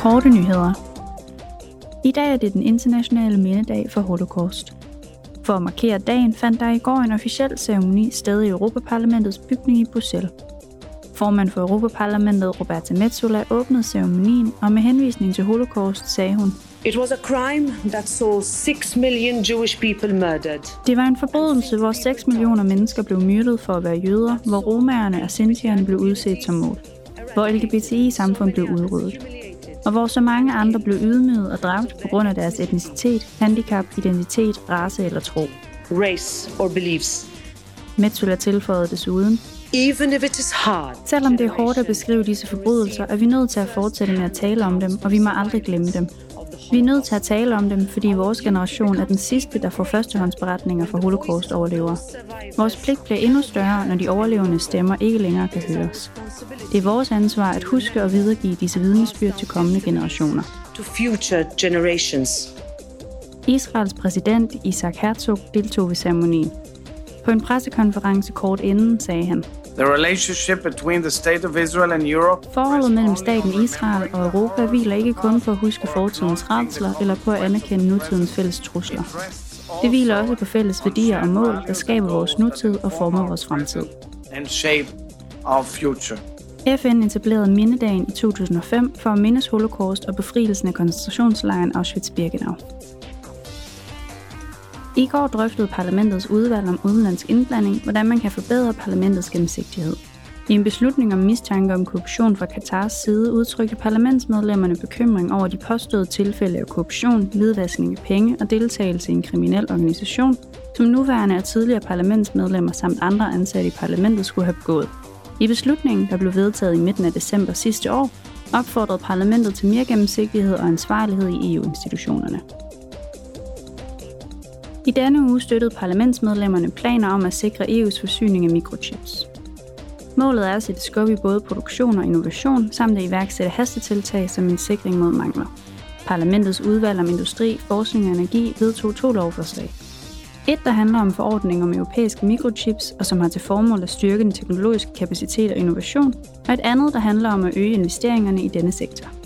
Korte nyheder. I dag er det den internationale mindedag for Holocaust. For at markere dagen fandt der i går en officiel ceremoni sted i Europaparlamentets bygning i Bruxelles. Formand for Europaparlamentet Roberta Metsola åbnede ceremonien, og med henvisning til Holocaust sagde hun, It was a crime that saw 6 million Jewish people murdered. Det var en forbrydelse, hvor 6 millioner mennesker blev myrdet for at være jøder, hvor romerne og sintierne blev udset som mål, hvor LGBTI-samfund blev udryddet, og hvor så mange andre blev ydmyget og dræbt på grund af deres etnicitet, handicap, identitet, race eller tro. Race or beliefs. Metsola tilføjede desuden, Even if it is hard. Selvom det er hårdt at beskrive disse forbrydelser, er vi nødt til at fortsætte med at tale om dem, og vi må aldrig glemme dem. Vi er nødt til at tale om dem, fordi vores generation er den sidste, der får førstehåndsberetninger fra holocaust-overlevere. Vores pligt bliver endnu større, når de overlevende stemmer ikke længere kan høres. Det er vores ansvar at huske og videregive disse vidnesbyrd til kommende generationer. To future generations. Israels præsident Isaac Herzog deltog ved ceremonien. På en pressekonference kort inden sagde han, The relationship between the state of Israel and Europe Forholdet mellem staten Israel og Europa hviler ikke kun på at huske fortidens rædsler eller på at anerkende nutidens fælles trusler. Det hviler også på fælles værdier og mål, der skaber vores nutid og former vores fremtid. and shape our future. FN etablerede Mindedagen i 2005 for at mindes holocaust og befrielsen af koncentrationslejren Auschwitz-Birkenau. I går drøftede parlamentets udvalg om udenlandsk indblanding, hvordan man kan forbedre parlamentets gennemsigtighed. I en beslutning om mistanke om korruption fra Katars side udtrykte parlamentsmedlemmerne bekymring over de påståede tilfælde af korruption, hvidvaskning af penge og deltagelse i en kriminel organisation, som nuværende og tidligere parlamentsmedlemmer samt andre ansatte i parlamentet skulle have begået. I beslutningen, der blev vedtaget i midten af december sidste år, opfordrede parlamentet til mere gennemsigtighed og ansvarlighed i EU-institutionerne. I denne uge støttede parlamentsmedlemmerne planer om at sikre EU's forsyning af mikrochips. Målet er at sætte skub i både produktion og innovation, samt at iværksætte hastetiltag som en sikring mod mangler. Parlamentets udvalg om industri, forskning og energi vedtog to lovforslag. Et, der handler om forordning om europæiske mikrochips, og som har til formål at styrke den teknologiske kapacitet og innovation, og et andet, der handler om at øge investeringerne i denne sektor.